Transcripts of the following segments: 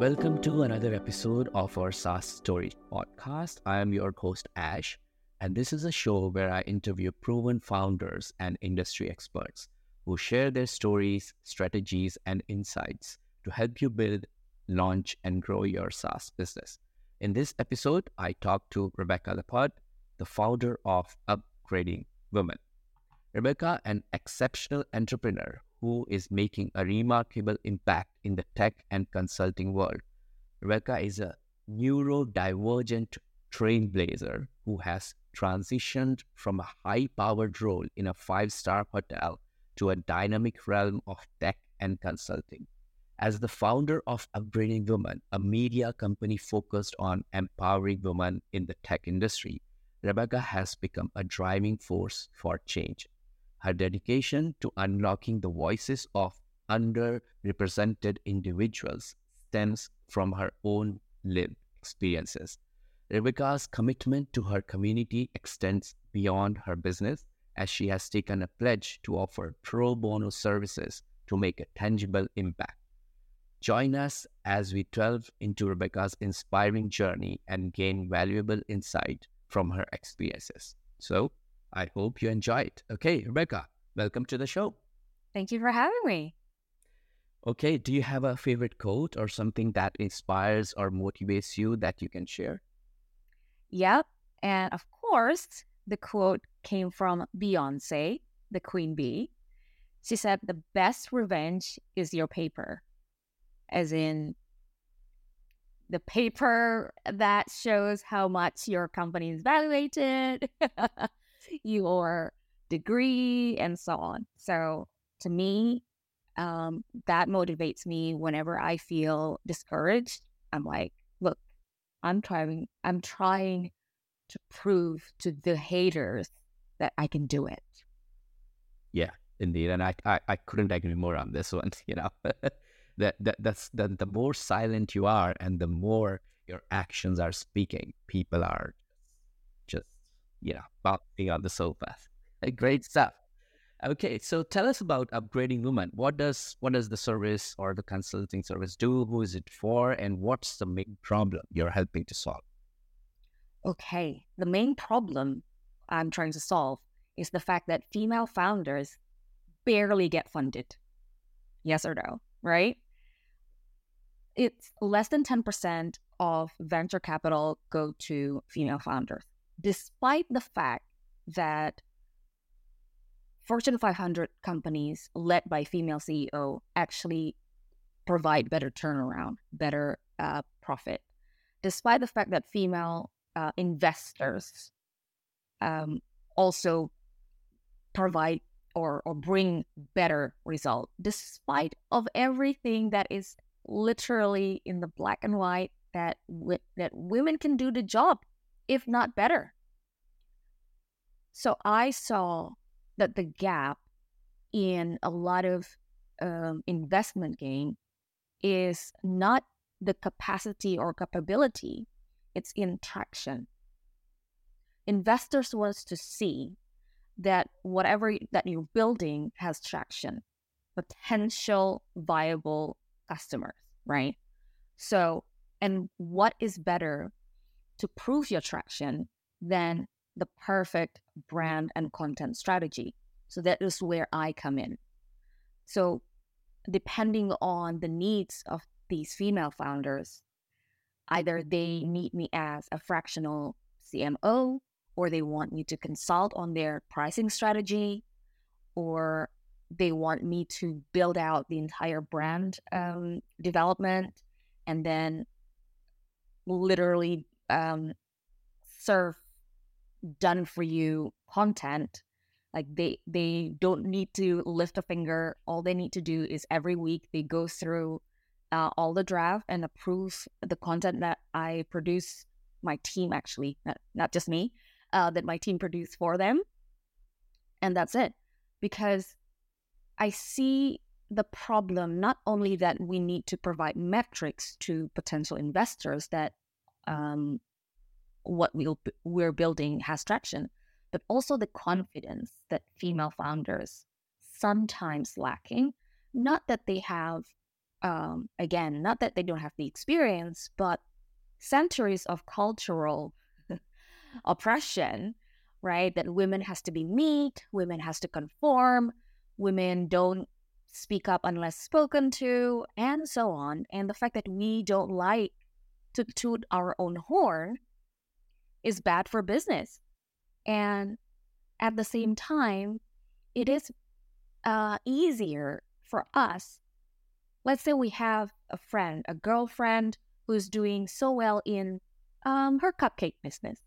Welcome to another episode of our SaaS Stories podcast. I am your host, Ash, and this is a show where I interview proven founders and industry experts who share their stories, strategies, and insights to help you build, launch, and grow your SaaS business. In this episode, I talk to Rebecca Leppard, the founder of Upgrading Women. Rebecca, an exceptional entrepreneur who is making a remarkable impact in the tech and consulting world. Rebecca is a neurodivergent trailblazer who has transitioned from a high powered role in a five star hotel to a dynamic realm of tech and consulting. As the founder of Upgrading Women, a media company focused on empowering women in the tech industry, Rebecca has become a driving force for change. Her dedication to unlocking the voices of underrepresented individuals stems from her own lived experiences. Rebecca's commitment to her community extends beyond her business as she has taken a pledge to offer pro bono services to make a tangible impact. Join us as we delve into Rebecca's inspiring journey and gain valuable insight from her experiences. So, I hope you enjoy it. Okay, Rebecca, welcome to the show. Thank you for having me. Okay, do you have a favorite quote or something that inspires or motivates you that you can share? Yep. And of course, the quote came from Beyonce, the queen bee. She said, The best revenge is your paper, as in the paper that shows how much your company is valuated, your degree, and so on. So to me, um, that motivates me whenever I feel discouraged. I'm like, look, I'm trying, I'm trying to prove to the haters that I can do it. Yeah, indeed. And I, I, I couldn't agree more on this one, you know. that, that that's that the more silent you are and the more your actions are speaking, people are you know, bouncing on the sofa. Great stuff. Okay, so tell us about upgrading women. What does what does the service or the consulting service do? Who is it for, and what's the main problem you're helping to solve? Okay, the main problem I'm trying to solve is the fact that female founders barely get funded. Yes or no, right? It's less than 10% of venture capital go to female founders, despite the fact that Fortune 500 companies led by female CEO actually provide better turnaround, better uh, profit, despite the fact that female uh, investors um, also provide or, or bring better result, despite of everything that is literally in the black and white that w- that women can do the job, if not better. So I saw that the gap in a lot of um, investment gain is not the capacity or capability, it's in traction. Investors want to see that whatever that you're building has traction, potential viable customers, right? So, and what is better to prove your traction than the perfect brand and content strategy. So that is where I come in. So depending on the needs of these female founders, either they need me as a fractional CMO or they want me to consult on their pricing strategy or they want me to build out the entire brand um, development and then literally um, serve done for you content like they they don't need to lift a finger. All they need to do is every week they go through uh, all the draft and approve the content that i produce my team actually not, not just me uh, that my team produce for them and that's it. Because i see the problem not only that we need to provide metrics to potential investors that um, what we'll, we're building has traction, but also the confidence that female founders sometimes lacking. Not that they have um, again, not that they don't have the experience, but centuries of cultural oppression, right? That women has to be meek, women has to conform, women don't speak up unless spoken to, and so on. And the fact that we don't like to toot our own horn is bad for business. And at the same time, it is uh, easier for us. Let's say we have a friend, a girlfriend who's doing so well in um, her cupcake business.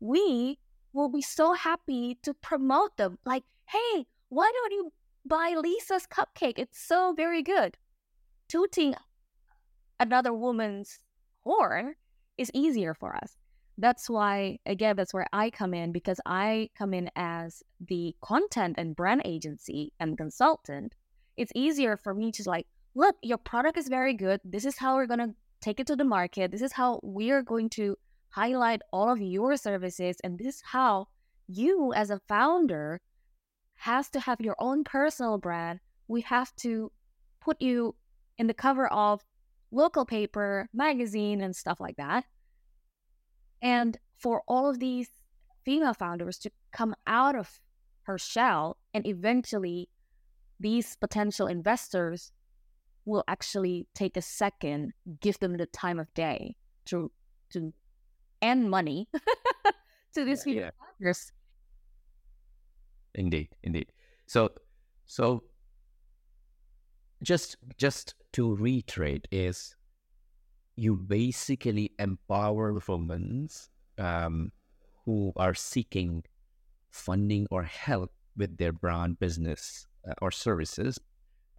We will be so happy to promote them. Like, hey, why don't you buy Lisa's cupcake? It's so very good. Tooting another woman's horn is easier for us. That's why, again, that's where I come in because I come in as the content and brand agency and consultant. It's easier for me to like, look, your product is very good. This is how we're going to take it to the market. This is how we are going to highlight all of your services. And this is how you, as a founder, has to have your own personal brand. We have to put you in the cover of local paper, magazine, and stuff like that. And for all of these female founders to come out of her shell and eventually these potential investors will actually take a second, give them the time of day to to and money to these Yeah, female founders. Indeed, indeed. So, so just just to reiterate is you basically empower women um, who are seeking funding or help with their brand business uh, or services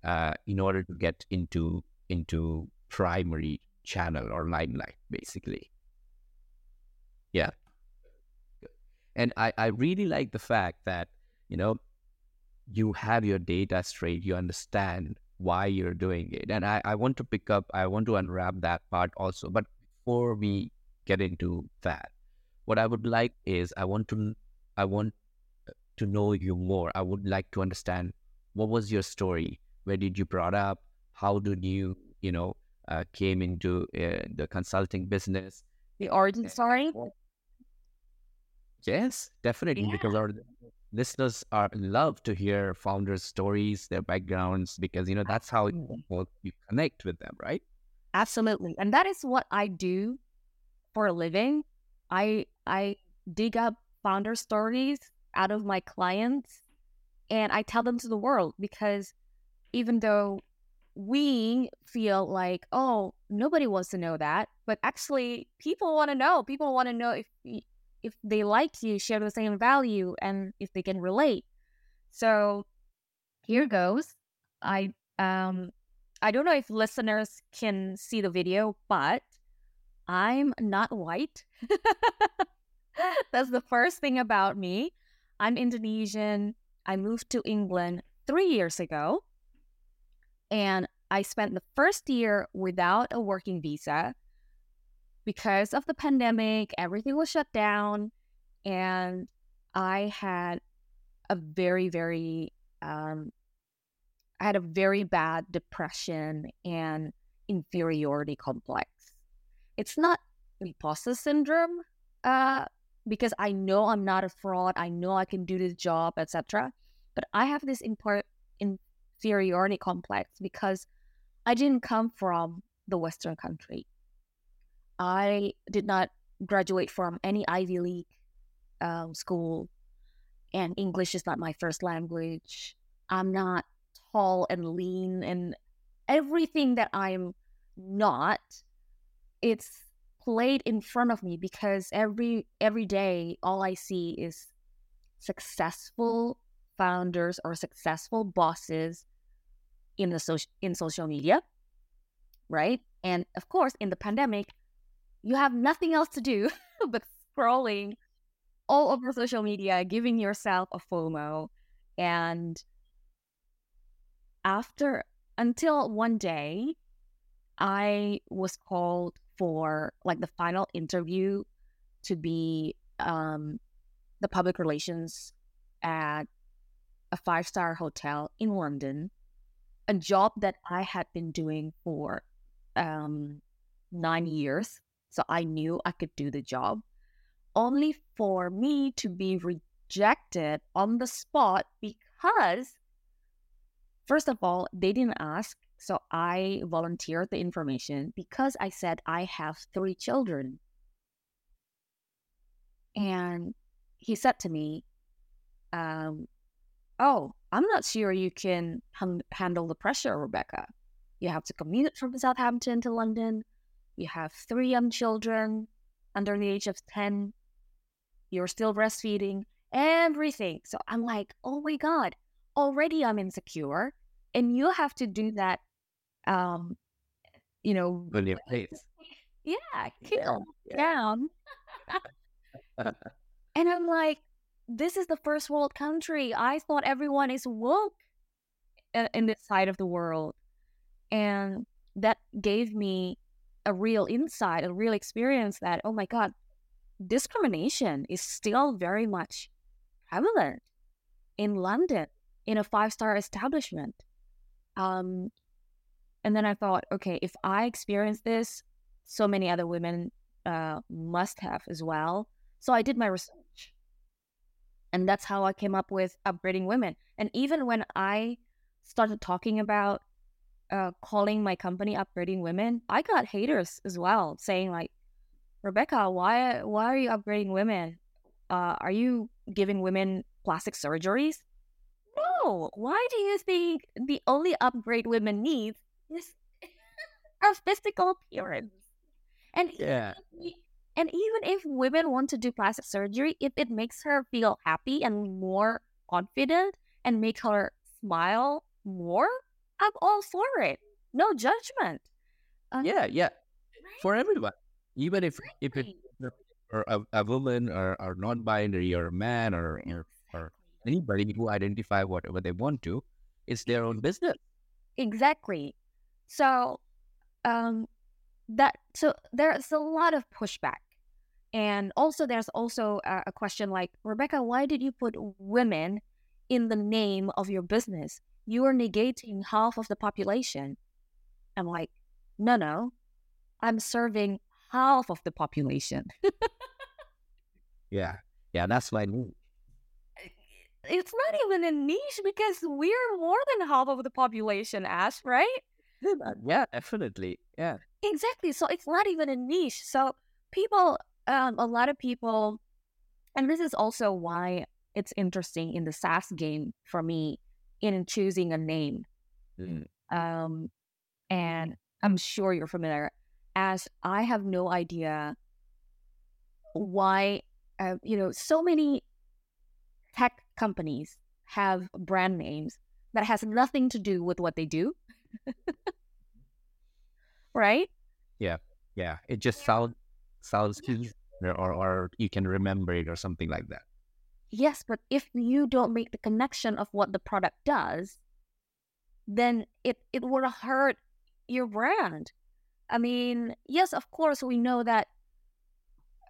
uh, in order to get into into primary channel or limelight basically. Yeah. And I, I really like the fact that you know you have your data straight you understand why you're doing it. And I, I want to pick up i want to unwrap that part also. But before we get into that what i would like is i want to i want to know you more. I would like to understand what was your story? Where did you brought up? How did you you know uh, came into uh, the consulting business? The origin story. Yes, definitely, because our listeners are love to hear founders' stories, their backgrounds, because you know that's how you, you connect with them, right? Absolutely. And that is what I do for a living. I I dig up founder stories out of my clients and I tell them to the world because even though we feel like, oh, nobody wants to know that, but actually people want to know. People want to know if if they like you, share the same value and if they can relate. So here goes. I um I don't know if listeners can see the video, but I'm not white. That's the first thing about me. I'm Indonesian. I moved to England three years ago. And I spent the first year without a working visa because of the pandemic. Everything was shut down. And I had a very, very, um, I had a very bad depression and inferiority complex. It's not imposter syndrome, uh, because I know I'm not a fraud. I know I can do this job, etc. But I have this impor- inferiority complex because I didn't come from the Western country. I did not graduate from any Ivy League um, school, and English is not my first language. I'm not tall and lean and everything that I'm not. It's played in front of me because every every day all I see is successful founders or successful bosses in the social in social media, right? And of course, in the pandemic, you have nothing else to do but scrolling all over social media, giving yourself a FOMO. And after until one day, I was called for like the final interview to be um, the public relations at a five star hotel in London. a job that I had been doing for um, nine years. So I knew I could do the job, only for me to be rejected on the spot because, first of all, they didn't ask. So I volunteered the information because I said I have three children. And he said to me, um, Oh, I'm not sure you can handle the pressure, Rebecca. You have to commute from Southampton to London. You have three young children under the age of 10. You're still breastfeeding, everything. So I'm like, oh my God, already I'm insecure. And you have to do that, um, you know, on your. Yeah, kill yeah. down. and I'm like, this is the first world country. I thought everyone is woke in this side of the world. And that gave me a real insight, a real experience that, oh my God, discrimination is still very much prevalent in London in a five star establishment. Um, and then I thought, okay, if I experience this, so many other women uh, must have as well. So I did my research. And that's how I came up with upgrading women. And even when I started talking about uh, calling my company upgrading women, I got haters as well saying like, Rebecca, why why are you upgrading women? Uh, are you giving women plastic surgeries? No. Why do you think the only upgrade women need is our physical appearance? And yeah. And even if women want to do plastic surgery, if it makes her feel happy and more confident and make her smile more, I'm all for it. No judgment. Um, yeah, yeah, right? for everyone. Even if right. if it or a, a woman or, or non-binary or a man or, or or anybody who identify whatever they want to, it's their own business. Exactly. So, um, that so there's a lot of pushback and also there's also a, a, question like rebecca why did you put women in the name of your business you are mm. negating half of the population. I'm like no no. I'm serving half of the population. Yeah. Yeah that's my niche. Eh, it's not even a niche because we're more than half of the population ash right? Uh, yeah definitely yeah. Exactly. So it's not even a niche. So people, um, a lot of people, and this is also why it's interesting in the SaaS game for me in choosing a name. Mm. Um, and I'm sure you're familiar, as I have no idea why, uh, you know, so many tech companies have brand names that has nothing to do with what they do. right? Yeah, yeah. It just sounds sounds or or you can remember it or something like that. Yes, but if you don't make the connection of what the product does, then it it would hurt your brand. I mean, yes, of course, we know that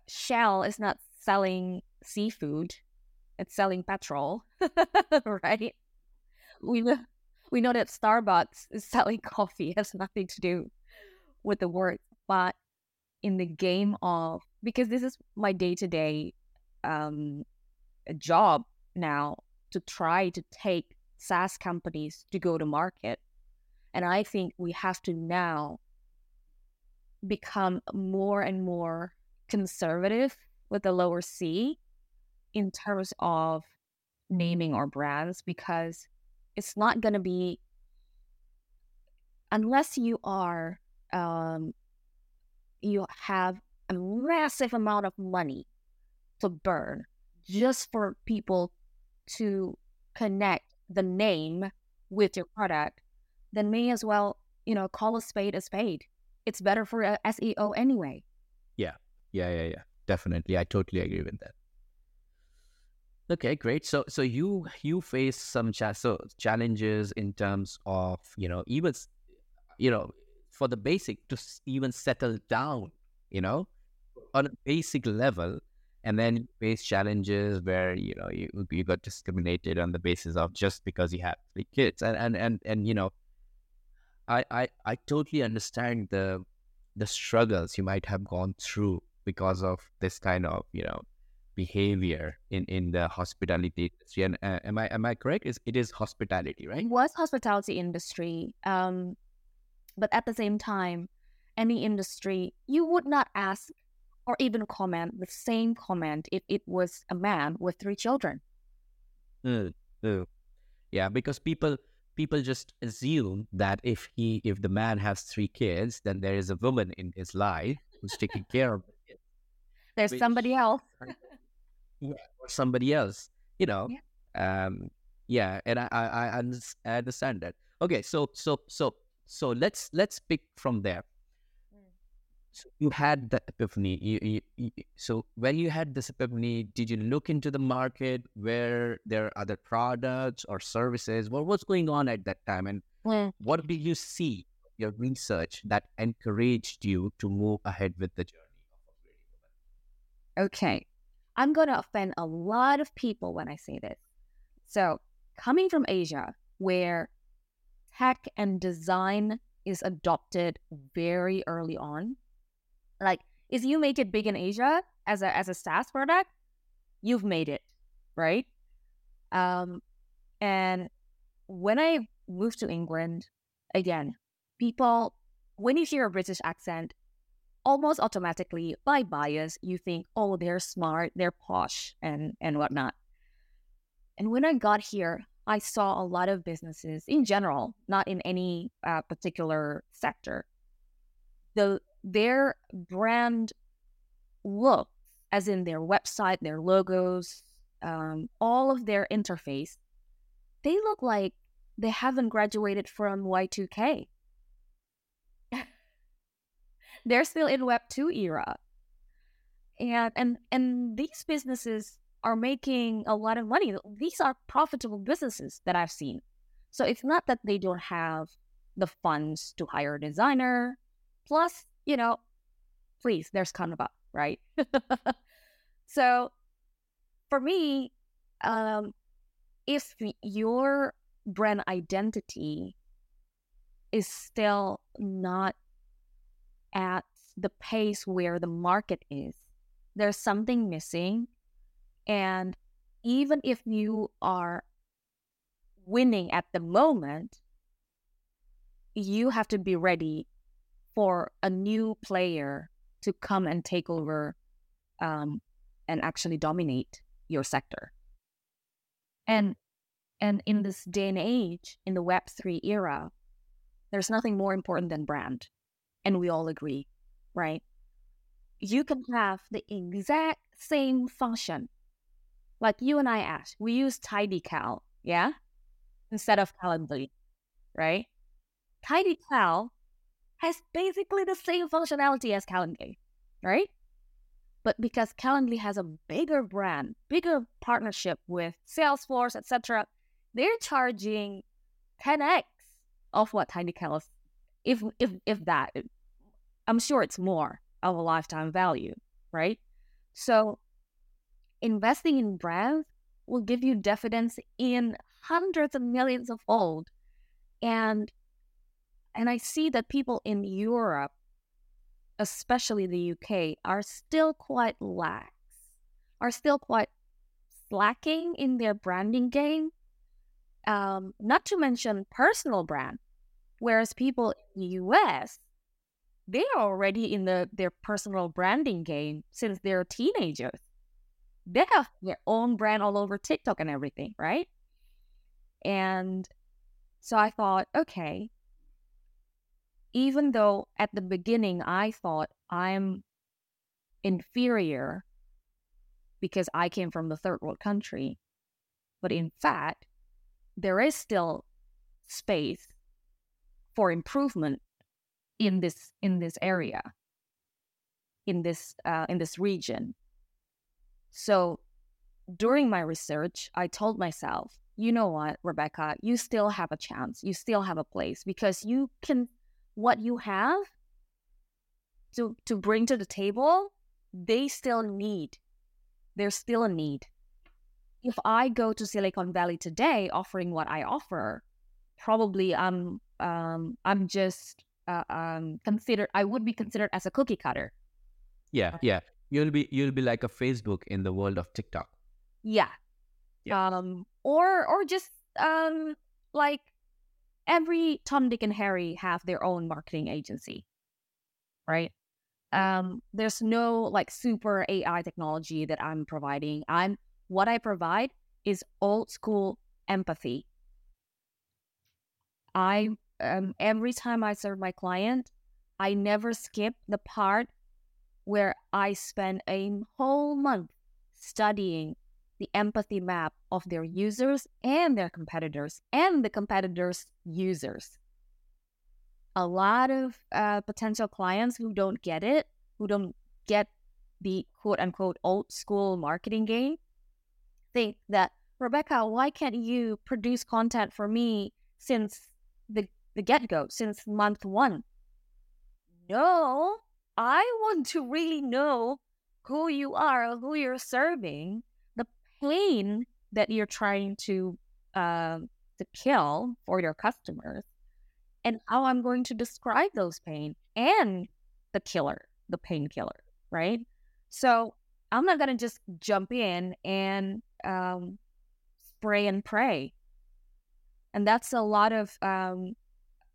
Shell is not selling seafood; it's selling petrol, right? We know we know that Starbucks is selling coffee; it has nothing to do with the word, but in the game of because this is my day to day um job now to try to take SaaS companies to go to market. And I think we have to now become more and more conservative with the lower C in terms of naming our brands because it's not going to be unless you are um, you have a massive amount of money to burn just for people to connect the name with your product, then may as well, you know, call a spade a spade. It's better for uh, SEO anyway. Yeah, yeah, yeah, yeah. Definitely, I totally agree with that. Okay, great. So, so you you face some cha- so challenges in terms of you know even you know for the basic to even settle down, you know, on a basic level. And then face challenges where, you know, you, you got discriminated on the basis of just because you have three kids. And, and, and, and, you know, I, I I totally understand the the struggles you might have gone through because of this kind of you know behavior in in the hospitality industry. And uh, am I am I correct? Is it is hospitality, right? It was hospitality industry. Um, but at the same time, any industry, you would not ask or even comment the same comment if it was a man with three children. Mm, mm. Yeah, because people people just assume that if he if the man has three kids, then there is a woman in his life who's taking care of it. There's Which, somebody else. yeah, or somebody else. You know. Yeah. Um. Yeah, and I I, I understand that. Okay, so so so so let's let's pick from there so you had the epiphany. You, you, so when you had this epiphany, did you look into the market where there are other products or services? What was going on at that time, and mm. what did you see your research that encouraged you to move ahead with the journey Okay, I'm going to offend a lot of people when I say this. So coming from Asia, where tech and design is adopted very early on like, if you make it big in Asia as a as a SaaS product, you've made it, right? Um, and when I moved to England, again, people when you hear a British accent, almost automatically by bias, you think, oh, they're smart, they're posh, and and whatnot. And when I got here, I saw a lot of businesses in general, not in any uh, particular sector. The their brand look, as in their website, their logos, um, all of their interface, they look like they haven't graduated from Y2K. They're still in Web 2 era. And, and and these businesses are making a lot of money. These are profitable businesses that I've seen. So it's not that they don't have the funds to hire a designer. Plus, you know, please, there's Canva, right? so for me, um, if your brand identity is still not at the pace where the market is, there's something missing. And even if you are winning at the moment, you have to be ready for a new player to come and take over um, and actually dominate your sector. And and in this day and age, in the Web three era, there's nothing more important than brand, and we all agree, right? You can have the exact same function, like you and I asked. We use TidyCal, yeah, instead of Calendly, right? TidyCal has basically the same functionality as Calendly, right? But because Calendly has a bigger brand, bigger partnership with Salesforce, etc., they're charging 10x of what TidyCal is. If if if that, I'm sure it's more of a lifetime value, right? So investing in brands will give you dividends in hundreds of millions of fold. And and I see that people in Europe, especially the UK, are still quite lax, are still quite slacking in their branding game. Um, not to mention personal brand, whereas people in the US, they are already in the their personal branding game since they're teenagers. They have their own brand all over TikTok and everything, right? And so I thought, okay, even though at the beginning I thought I'm inferior because I came from the third world country, but in fact, there is still space for improvement in this in this area in this uh, in this region. So during my research i told myself you know what rebecca you still have a chance you still have a place because you can what you have to to bring to the table, they still need. There's still a need. If I go to Silicon Valley today offering what I offer, probably I'm um, I'm just uh, um, considered. I would be considered as a cookie cutter. Yeah, yeah. You'll be you'll be like a Facebook in the world of TikTok. Yeah. Yeah. Um, or or just um, like every Tom, Dick, and Harry have their own marketing agency, right? Um, there's no like super AI technology that I'm providing. I'm what I provide is old school empathy. I um, every time I serve my client, I never skip the part where I spend a whole month studying the empathy map of their users and their competitors and the competitors' users. A lot of uh, potential clients who don't get it, who don't get the quote unquote old school marketing game, think that, Rebecca, why can't you produce content for me since the, the get go, since month one? No, I want to really know who you are, who you're serving, pain that you're trying to uh, to kill for your customers, and how I'm going to describe those pain and the killer, the painkiller, right? So I'm not gonna just jump in and um, spray and pray, and that's a lot of. Um,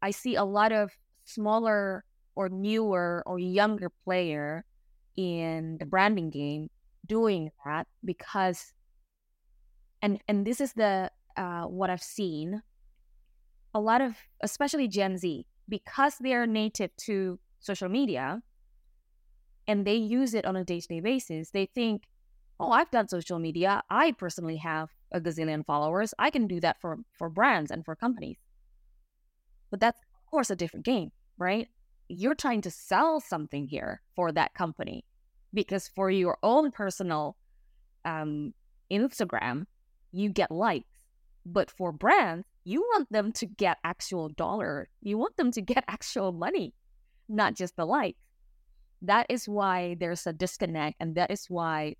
I see a lot of smaller or newer or younger player in the branding game doing that because and and this is the uh, what I've seen a lot of especially Gen Z because they are native to social media and they use it on a day-to-day basis they think oh I've done social media. I personally have a gazillion followers. I can do that for for brands and for companies. But that's of course a different game right? You're trying to sell something here for that company because for your own personal um, Instagram, you get likes. But for brands, you want them to get actual dollar. You want them to get actual money, not just the likes. That is why there's a disconnect. And that is why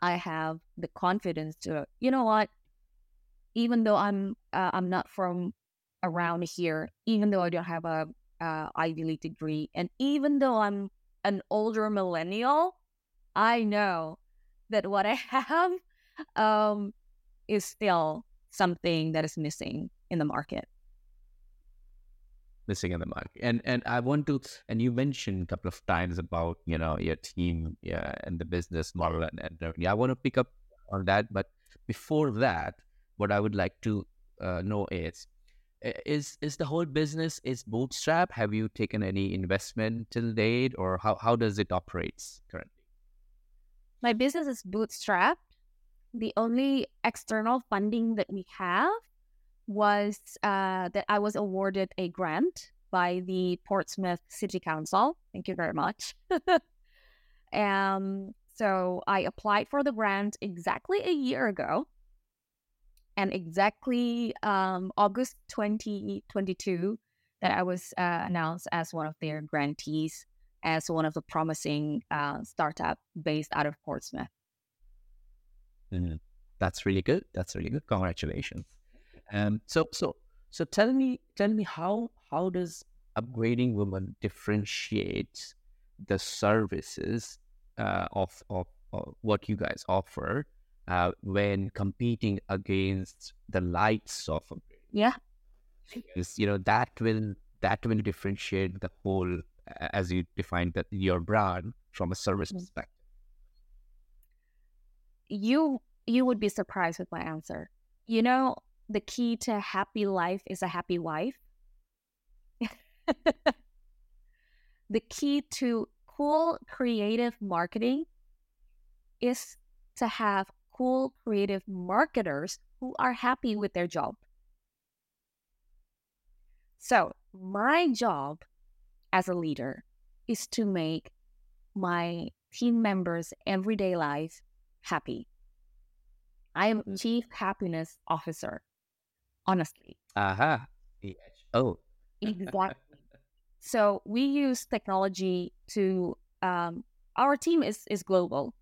I have the confidence to, you know what? Even though I'm uh, I'm not from around here, even though I don't have a uh, Ivy League degree. And even though I'm an older millennial, I know that what I have um, is still something that is missing in the market. Missing in the market, and and I want to, and you mentioned a couple of times about you know your team, yeah, and the business model and, and revenue. I want to pick up on that, but before that, what I would like to uh, know is is is the whole business is bootstrap have you taken any investment till date or how, how does it operates currently my business is bootstrapped the only external funding that we have was uh, that i was awarded a grant by the portsmouth city council thank you very much um, so i applied for the grant exactly a year ago and exactly um, August 2022 that I was uh, announced as one of their grantees as one of the promising uh, startup based out of Portsmouth. Mm-hmm. That's really good. That's really good. Congratulations. Um, so so so tell me tell me how how does upgrading women differentiate the services uh, of, of, of what you guys offer uh, when competing against the likes of. Yeah. Because, you know, that will that will differentiate the whole as you define that your brand from a service mm-hmm. perspective. You you would be surprised with my answer. You know, the key to happy life is a happy wife. the key to cool creative marketing is to have cool creative marketers who are happy with their job. So, my job as a leader is to make my team members' everyday life happy. I am mm. chief happiness officer, honestly. Aha. Uh-huh. Oh. exactly. So we use technology to um, our team is is global.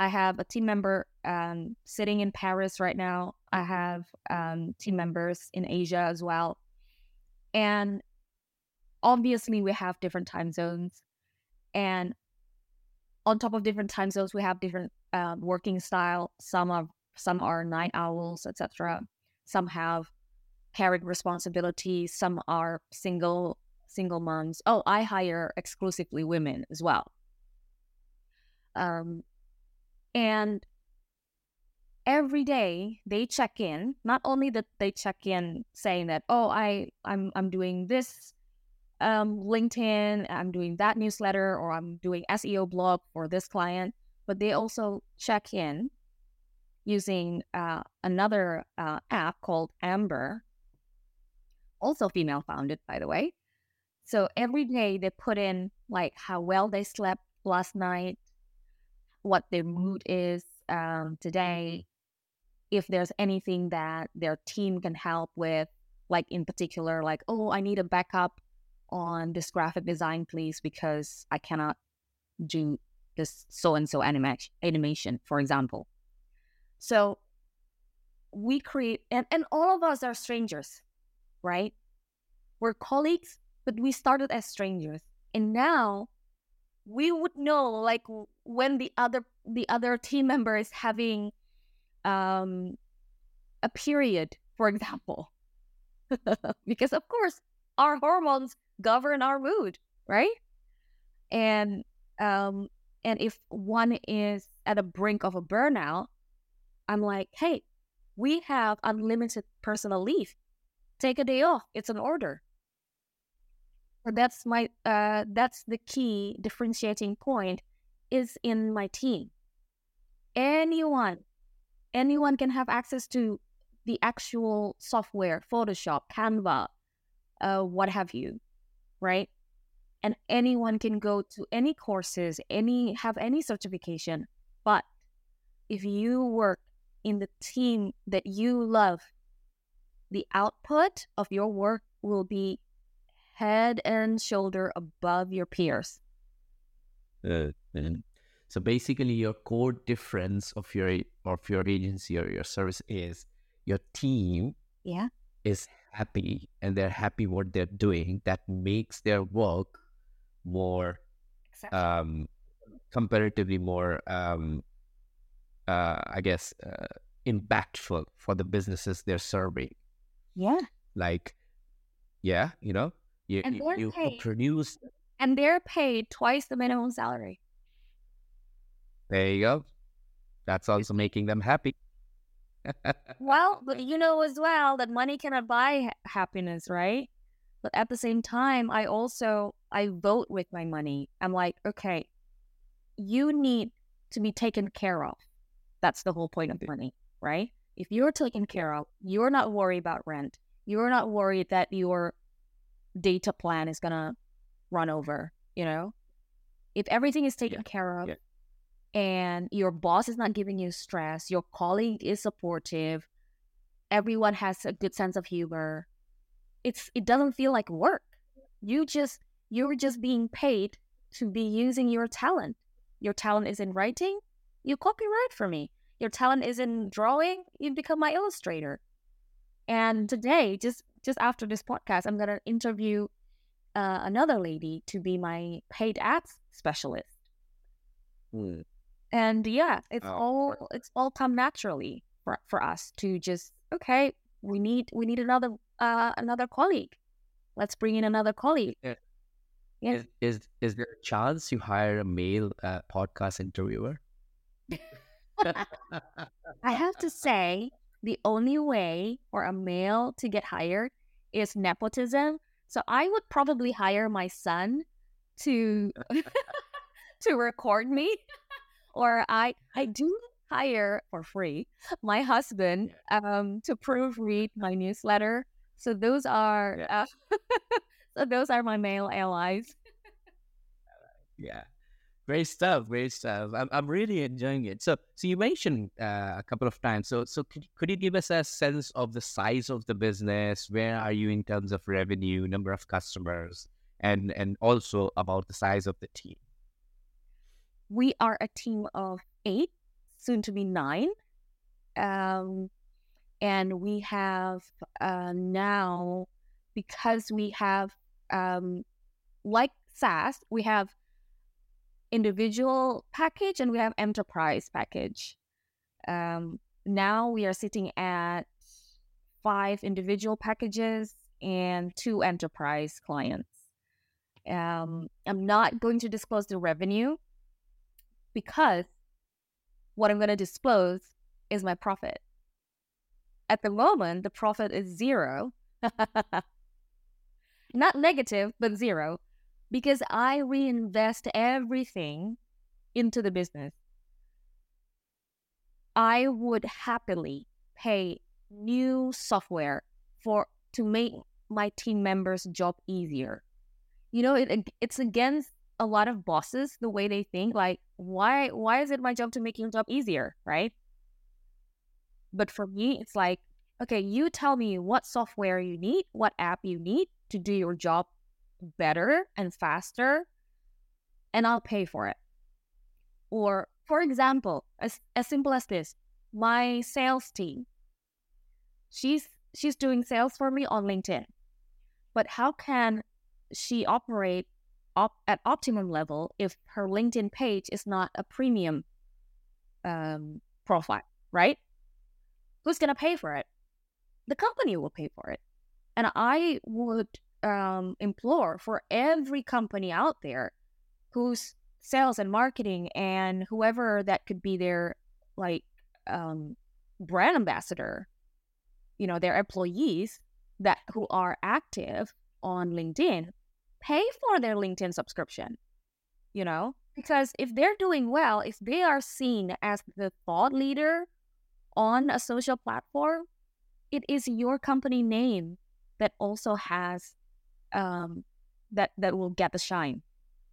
I have a team member um, sitting in Paris right now. I have um, team members in Asia as well. And obviously, we have different time zones. And on top of different time zones, we have different uh, working style. Some are some are night owls, etc. Some have carried responsibilities. Some are single single moms. Oh, I hire exclusively women as well. Um, and every day they check in. Not only that they check in saying that, oh, I I'm I'm doing this um, LinkedIn, I'm doing that newsletter, or I'm doing SEO blog for this client, but they also check in using uh, another uh, app called Amber, also female founded, by the way. So every day they put in like how well they slept last night, what their mood is um, today, if there's anything that their team can help with, like in particular, like, oh, I need a backup on this graphic design, please, because I cannot do this so and so animation, for example. So we create, and, and all of us are strangers, right? We're colleagues, but we started as strangers. And now we would know like when the other the other team member is having um a period for example because of course our hormones govern our mood right? And um and if one is at the brink of a burnout i'm like hey we have unlimited personal leave. Take a day off. It's an order. That's my uh, that's the key differentiating point is in my team. Anyone, anyone can have access to the actual software, Photoshop, Canva, uh, what have you, right? And anyone can go to any courses, any have any certification. But if you work in the team that you love, the output of your work will be head and shoulder above your peers. Uh, so basically, your core difference of your of your agency or your service is your team. Yeah. Is happy and they're happy what they're doing. That makes their work more, um, comparatively more, um, uh, I guess, uh, impactful for the businesses they're serving. Yeah. Like, yeah, you know, you, and you, you paid, produce. And they're paid twice the minimum salary. There you go. That's also making them happy. Well, but you know as well that money cannot buy happiness, right? But at the same time, I also I vote with my money. I'm like, okay, you need to be taken care of. That's the whole point of money, right? If you're taken care of, you're not worried about rent. You're not worried that your data plan is gonna run over, you know? If everything is taken yeah. care of yeah. And your boss is not giving you stress, your colleague is supportive, everyone has a good sense of humor, it's it doesn't feel like work. You just you're just being paid to be using your talent. Your talent is in writing, you copyright for me. Your talent is in drawing, you become my illustrator. And today, just just after this podcast, I'm gonna interview uh, another lady to be my paid ads specialist. Mm. And yeah, it's oh. all it's all come naturally for, for us to just okay, we need we need another uh, another colleague. Let's bring in another colleague. Yeah. yeah. Is, is is there a chance you hire a male uh, podcast interviewer? I have to say, the only way for a male to get hired is nepotism. So I would probably hire my son to to record me, or I I do hire for free my husband um, to proofread my newsletter. So those are yeah. uh, so those are my male allies. yeah. Great stuff, great stuff. I'm, I'm really enjoying it. So, so you mentioned uh, a couple of times. So, so could, could you give us a sense of the size of the business? Where are you in terms of revenue, number of customers, and and also about the size of the team? We are a team of eight, soon to be nine, um, and we have uh, now because we have, um, like SaaS, we have individual package and we have enterprise package. Um, now we are sitting at five individual packages and two enterprise clients. Um, I'm not going to disclose the revenue because what I'm going to disclose is my profit. At the moment, the profit is zero. Not negative, but zero, because I reinvest everything into the business. I would happily pay new software for to make my team members' job easier. You know, it it's against a lot of bosses the way they think. Like, why why is it my job to make your job easier, right? But for me, it's like, okay, you tell me what software you need, what app you need to do your job better and faster, and I'll pay for it. Or, for example, as, as simple as this my sales team, she's she's doing sales for me on LinkedIn. But how can she operate op- at optimum level if her LinkedIn page is not a premium um, profile, right? Who's going to pay for it? The company will pay for it. And I would um, implore for every company out there whose sales and marketing and whoever that could be their like um, brand ambassador, you know, their employees that who are active on LinkedIn pay for their LinkedIn subscription, you know, because if they're doing well, if they are seen as the thought leader on a social platform, it is your company name that also has um, that that will get the shine,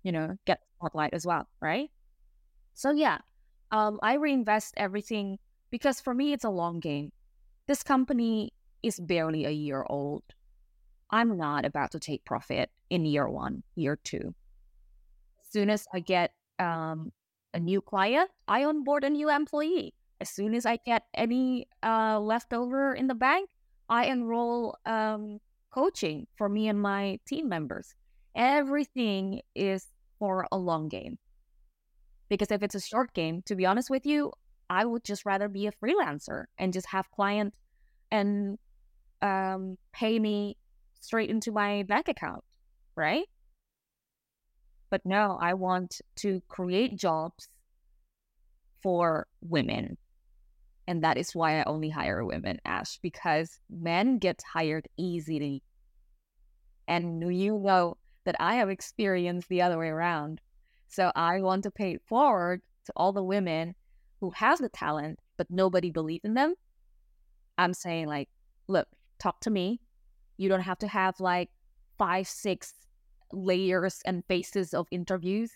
you know, get spotlight as well, right? So yeah, um, I reinvest everything because for me it's a long game. This company is barely a year old. I'm not about to take profit in year one, year two. As soon as I get um, a new client, I onboard a new employee. As soon as I get any uh, leftover in the bank, I enroll um, coaching for me and my team members. Everything is for a long game. Because if it's a short game, to be honest with you, I would just rather be a freelancer and just have clients and um, pay me straight into my bank account, right? But no, I want to create jobs for women. And that is why I only hire women, Ash, because men get hired easily. And you know that I have experienced the other way around. So I want to pay it forward to all the women who have the talent, but nobody believes in them. I'm saying, like, look, talk to me. You don't have to have like five, six layers and phases of interviews.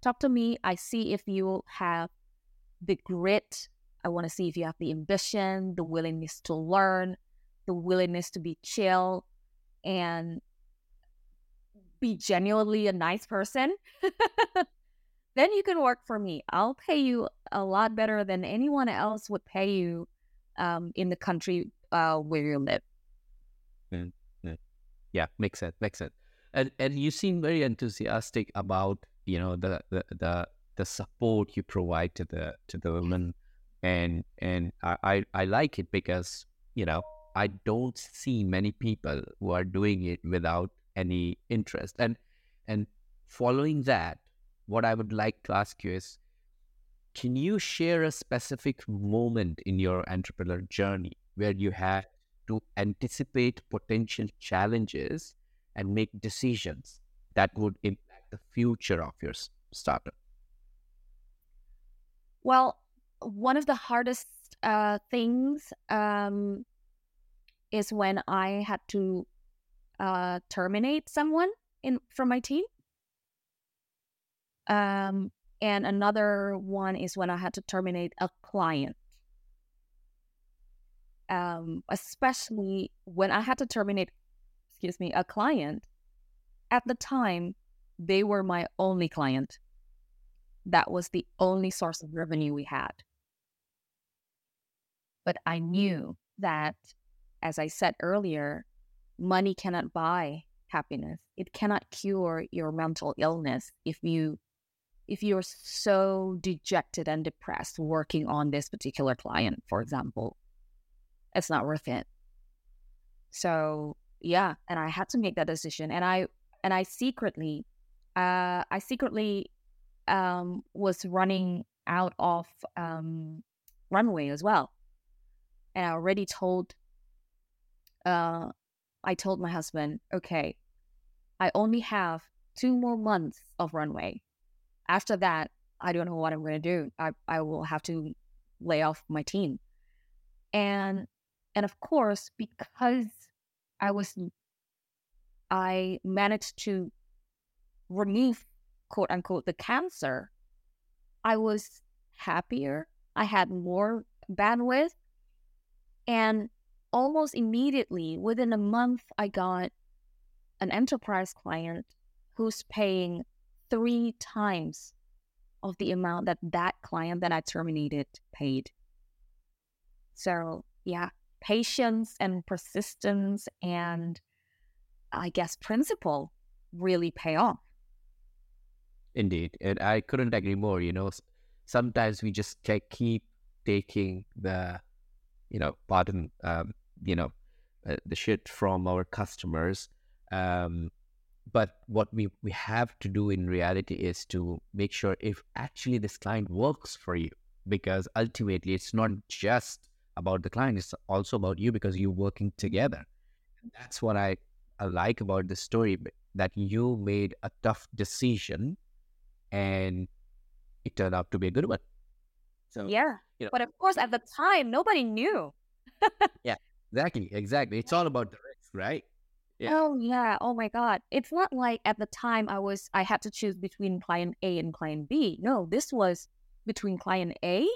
Talk to me. I see if you have the grit. I want to see if you have the ambition, the willingness to learn, the willingness to be chill and be genuinely a nice person. then you can work for me. I'll pay you a lot better than anyone else would pay you um, in the country uh, where you live. Yeah. makes sense. Makes sense. And and you seem very enthusiastic about you know the the the, the support you provide to the to the women, and and I, I I like it because you know I don't see many people who are doing it without any interest. And and following that, what I would like to ask you is, can you share a specific moment in your entrepreneur journey where you had to anticipate potential challenges and make decisions that would impact the future of your startup? Well, one of the hardest uh, things um, is when I had to uh, terminate someone in from my team. Um, and another one is when I had to terminate a client um, especially when I had to terminate, excuse me, a client. At the time, they were my only client. That was the only source of revenue we had. But I knew that, as I said earlier, money cannot buy happiness. It cannot cure your mental illness if you if you're so dejected and depressed working on this particular client, for example. It's not worth it. So yeah, and I had to make that decision. And I and I secretly uh I secretly um was running out of um runway as well. And I already told uh I told my husband, okay, I only have two more months of runway. After that, I don't know what I'm going to do. I, I will have to lay off my team. And and of course, because I was I managed to remove quote unquote the cancer, I was happier. I had more bandwidth. And almost immediately, within a month, I got an enterprise client who's paying three times of the amount that that client that I terminated paid. So, yeah, patience and persistence and I guess principle really pay off. Indeed. And I couldn't agree more. You know, sometimes we just keep taking the, you know, pardon, um, you know, uh, the shit from our customers um, but what we, we have to do in reality is to make sure if actually this client works for you, because ultimately it's not just about the client, it's also about you because you're working together. And that's what I, I like about the story that you made a tough decision and it turned out to be a good one. So, yeah. You know, but of course, at the time, nobody knew. yeah, exactly. Exactly. It's all about the risk, right? Yeah. Oh yeah. Oh my God. It's not like at the time I was I had to choose between client A and client B. No, this was between client A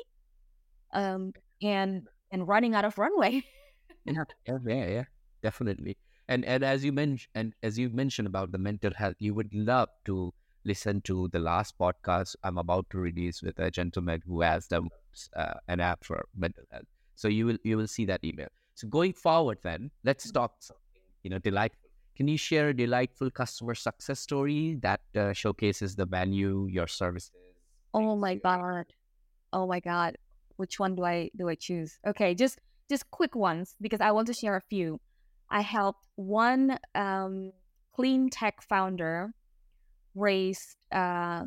um and and running out of runway. yeah, yeah, yeah, definitely. And and as you mentioned and as you mentioned about the mental health, you would love to listen to the last podcast I'm about to release with a gentleman who has them uh, an app for mental health. So you will you will see that email. So going forward, then let's mm-hmm. talk you know, delightful. Can you share a delightful customer success story that uh, showcases the value your services? Oh my god! Oh my god! Which one do I do I choose? Okay, just just quick ones because I want to share a few. I helped one um, clean tech founder raise uh,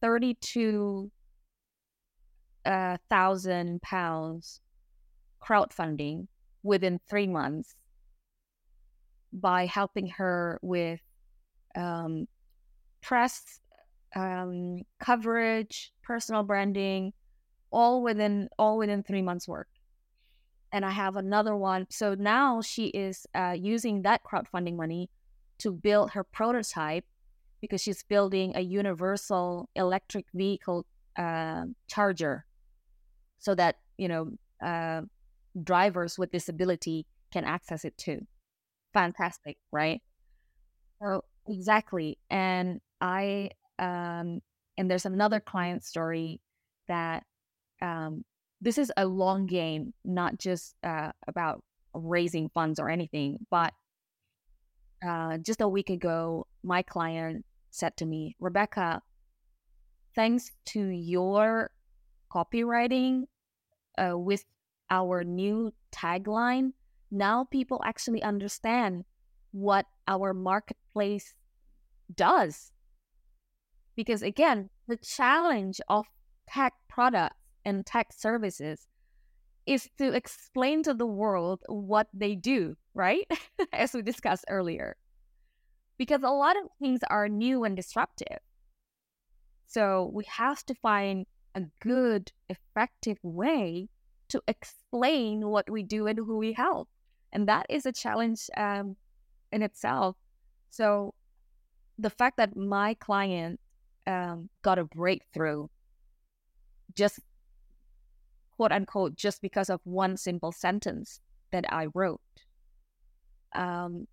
thirty-two uh, thousand pounds crowdfunding within three months by helping her with um, press um, coverage, personal branding, all within all within three months' work. And I have another one. So now she is uh, using that crowdfunding money to build her prototype because she's building a universal electric vehicle uh, charger, so that you know uh, drivers with disability can access it too fantastic, right? So exactly. And I um and there's another client story that um this is a long game, not just uh, about raising funds or anything, but uh, just a week ago, my client said to me, Rebecca, thanks to your copywriting uh, with our new tagline, now people actually understand what our marketplace does. Because again, the challenge of tech products and tech services is to explain to the world what they do, right? As we discussed earlier. Because a lot of things are new and disruptive. So we have to find a good, effective way to explain what we do and who we help and that is a challenge um, in itself. So the fact that my client um, got a breakthrough just quote unquote just because of one simple sentence that I wrote. Um,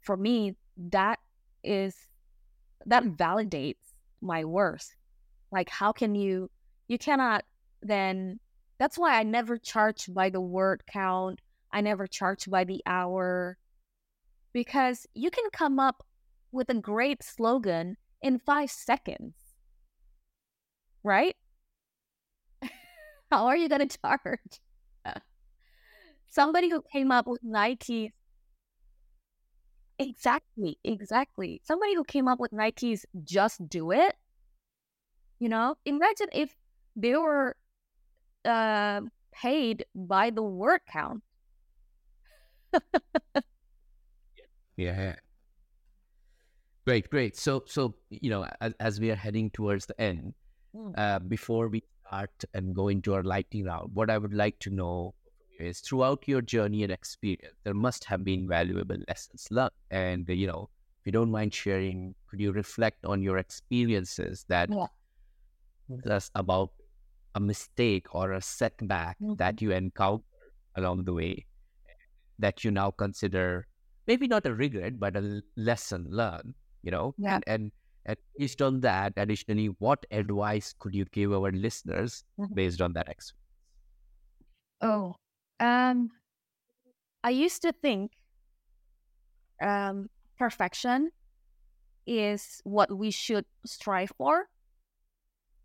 for me, that is that validates my worth. Like, how can you? You cannot then. That's why I never charge by the word count I never charge by the hour. because you can come up with a great slogan in five seconds, right? How are you going to charge? Somebody who came up with Nike's Exactly, exactly. Somebody who came up with Nike's just do it. You know, imagine if they were uh, paid by the word count. yeah. Great, great. So, so you know, as, as we are heading towards the end, mm. uh, before we start and go into our lightning round, what I would like to know is throughout your journey and experience, there must have been valuable lessons learned. And, you know, if you don't mind sharing, could you reflect on your experiences that yeah. that's about a mistake or a setback mm-hmm. that you encounter along the way that you now consider maybe not a regret, but a lesson learned, you know? Yeah. And, and, and based on that, additionally, what advice could you give our listeners mm-hmm. based on that experience? Oh, um, I used to think um, perfection is what we should strive for.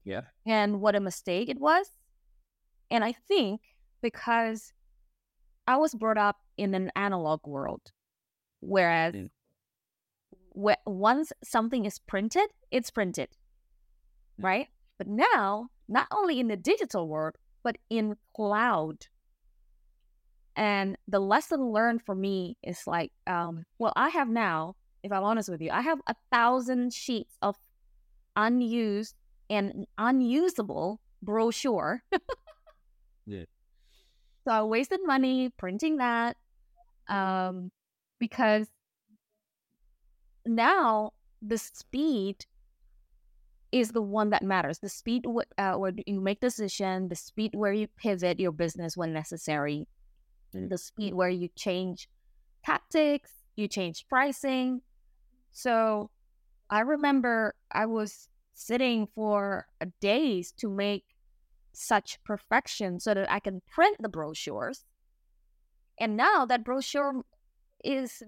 Yeah. And what a mistake it was. And I think because I was brought up in an analog world, whereas mm. Wh- once something is printed, it's printed, right? But now, not only in the digital world, but in cloud and the lesson learned for me is like, um, well, I have now, if I'm honest with you, I have a thousand sheets of unused and unusable brochure. yeah. So I wasted money printing that um, because now the speed is the one that matters. The speed uh, where you make decision, the speed where you pivot your business when necessary, the speed where you change tactics, you change pricing. So I remember I was sitting for days to make such perfection so that I can print the brochures. And now that brochure is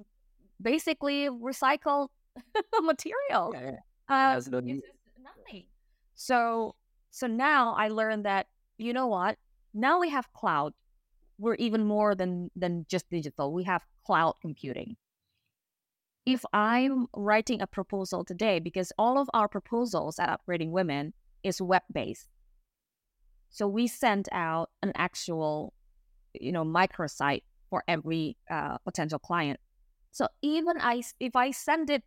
basically recycled material. Yeah, yeah. Uh, no nothing. So so now I learned that you know what? Now we have cloud we're even more than than just digital. We have cloud computing. If I'm writing a proposal today, because all of our proposals at Upgrading Women is web based, so we send out an actual, you know, microsite for every uh, potential client. So even I, if I send it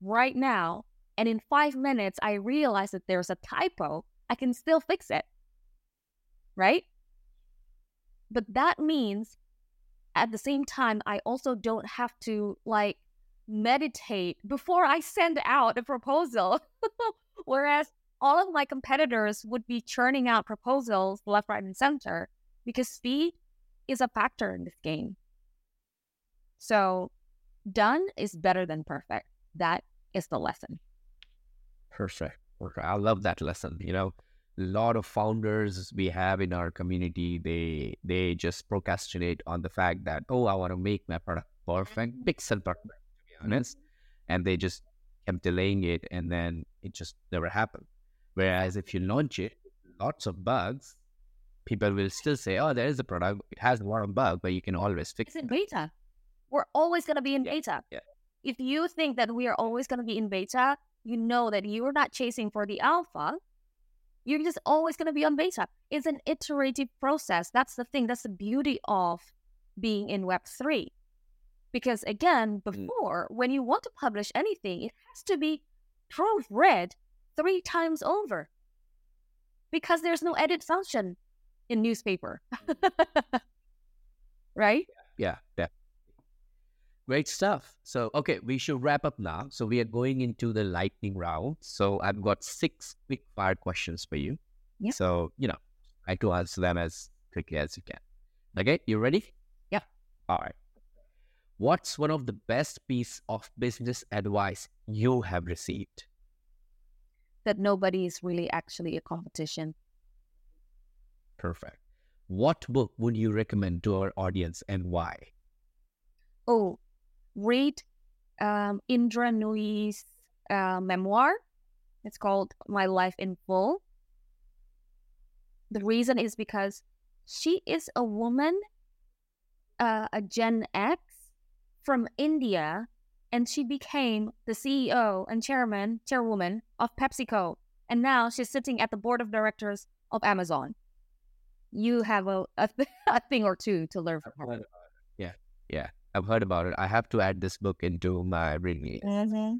right now, and in five minutes I realize that there's a typo, I can still fix it. Right? But that means at the same time, I also don't have to like meditate before I send out a proposal. Whereas all of my competitors would be churning out proposals left, right, and center because speed is a factor in this game. So, done is better than perfect. That is the lesson. Perfect. I love that lesson. You know, a lot of founders we have in our community they they just procrastinate on the fact that oh i want to make my product perfect pixel perfect to be honest and they just kept delaying it and then it just never happened whereas if you launch it lots of bugs people will still say oh there is a product it has a lot of bugs but you can always fix it's in beta we're always going to be in yeah. beta yeah. if you think that we are always going to be in beta you know that you're not chasing for the alpha you're just always going to be on beta. It's an iterative process. That's the thing. That's the beauty of being in Web3. Because again, mm. before, mm. when you want to publish anything, it has to be proofread three times over because there's no edit function in newspaper. right? Yeah, yeah. Great stuff. So, okay, we should wrap up now. So, we are going into the lightning round. So, I've got six quick fire questions for you. Yeah. So, you know, try to answer them as quickly as you can. Okay, you ready? Yeah. All right. What's one of the best piece of business advice you have received? That nobody is really actually a competition. Perfect. What book would you recommend to our audience and why? Oh, read um, Indra Nooyi's uh, memoir. It's called My Life in Full. The reason is because she is a woman, uh, a Gen X from India, and she became the CEO and chairman, chairwoman of PepsiCo. And now she's sitting at the board of directors of Amazon. You have a, a, a thing or two to learn from her. Yeah, yeah, I've heard about it. I have to add this book into my reading list. Mm-hmm.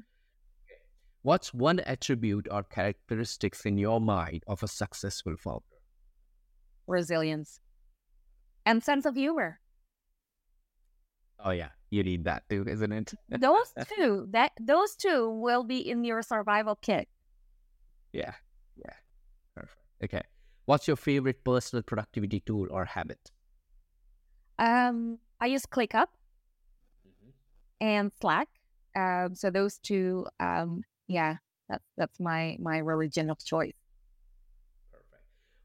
What's one attribute or characteristics in your mind of a successful founder? Resilience and sense of humor. Oh yeah, you need that too, isn't it? those two, that those two will be in your survival kit. Yeah, yeah, perfect. Okay, what's your favorite personal productivity tool or habit? Um, I use ClickUp. And Slack. Um, so those two, um, yeah, that's that's my my religion of choice. Perfect.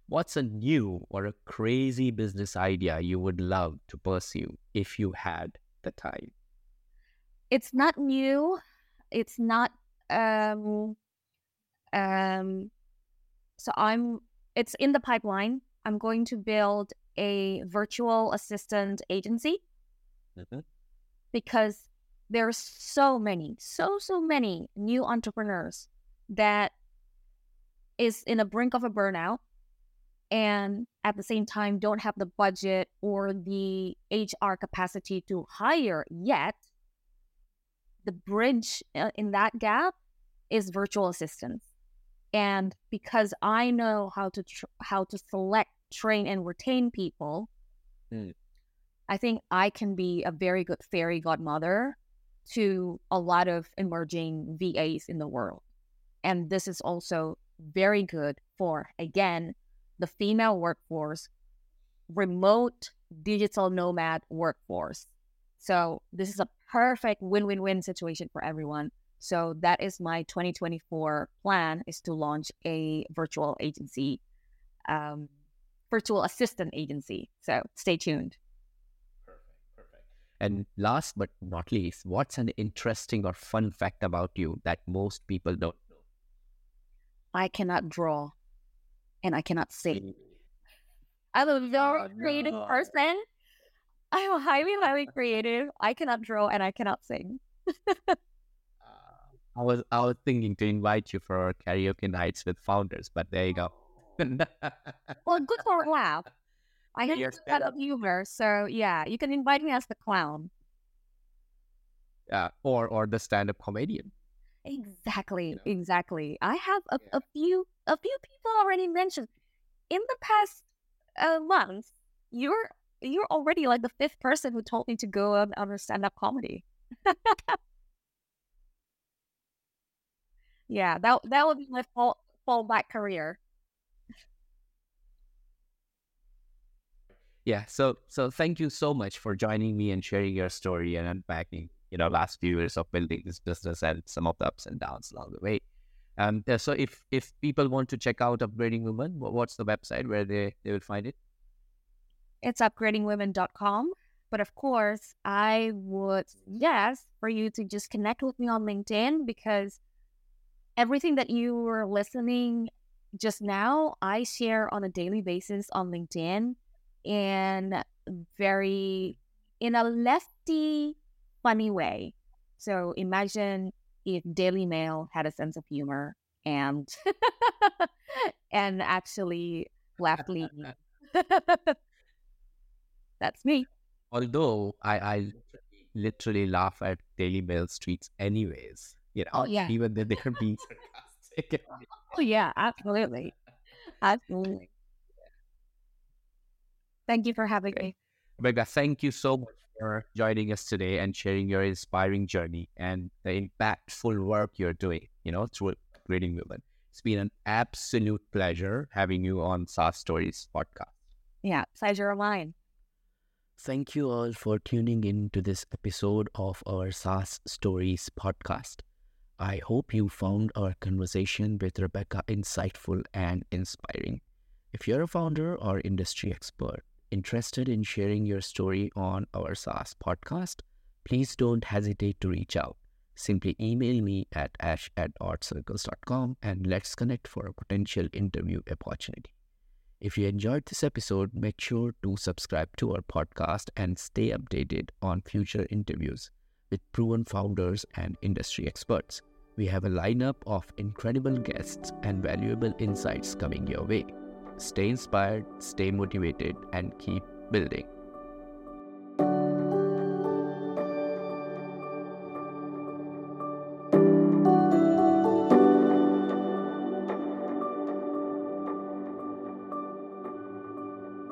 What's a new or a crazy business idea you would love to pursue if you had the time? It's not new. It's not um um. So I'm. It's in the pipeline. I'm going to build a virtual assistant agency because there's so many, so so many new entrepreneurs that is in a brink of a burnout and at the same time don't have the budget or the HR capacity to hire yet. The bridge uh, in that gap is virtual assistants. And because I know how to tr- how to select, train, and retain people, Mm. I think I can be a very good fairy godmother to a lot of emerging VAs in the world. And this is also very good for, again, the female workforce, remote digital nomad workforce. So this is a perfect win-win-win situation for everyone. So that is my 2024 plan is to launch a virtual agency, um, virtual assistant agency. So stay tuned. Perfect, perfect. And last but not least, what's an interesting or fun fact about you that most people don't know? I cannot draw and I cannot sing. I'm a very Oh, creative no. person. I'm highly, highly creative. I cannot draw and I cannot sing. Uh, I was I was thinking to invite you for karaoke nights with founders, but there you go. Well, good for a laugh. I have You're a humor, so yeah, you can invite me as the clown. uh, or or the stand-up comedian. Exactly, know? exactly. I have a, Yeah. a few a few people already mentioned in the past uh, months. You're you're already like the fifth person who told me to go on, on a stand up comedy. yeah, that that would be my fall fallback career. Yeah. So so thank you so much for joining me and sharing your story and unpacking, you know, last few years of building this business and some of the ups and downs along the way. Um, so if if people want to check out Upgrading Women, what's the website where they, they will find it? It's upgradingwomen.com. But of course, I would yes for you to just connect with me on LinkedIn because everything that you were listening just now, I share on a daily basis on LinkedIn in very in a lefty, funny way. So imagine if Daily Mail had a sense of humor and and actually left leaning. That's me. Although I, I literally laugh at Daily Mail streets anyways, you oh, know, Oh, yeah. even though they're being sarcastic. Oh yeah, absolutely. Absolutely. Thank you for having Okay. me. Rebecca, thank you so much for joining us today and sharing your inspiring journey and the impactful work you're doing, you know, through Upgrading Women. It's been an absolute pleasure having you on SaaS Stories podcast. Yeah, pleasure of mine. Thank you all for tuning in to this episode of our SaaS Stories podcast. I hope you found our conversation with Rebecca insightful and inspiring. If you're a founder or industry expert interested in sharing your story on our SaaS podcast, please don't hesitate to reach out. Simply email me at ash at oddcircles.com and let's connect for a potential interview opportunity. If you enjoyed this episode, make sure to subscribe to our podcast and stay updated on future interviews with proven founders and industry experts. We have a lineup of incredible guests and valuable insights coming your way. Stay inspired, stay motivated, and keep building.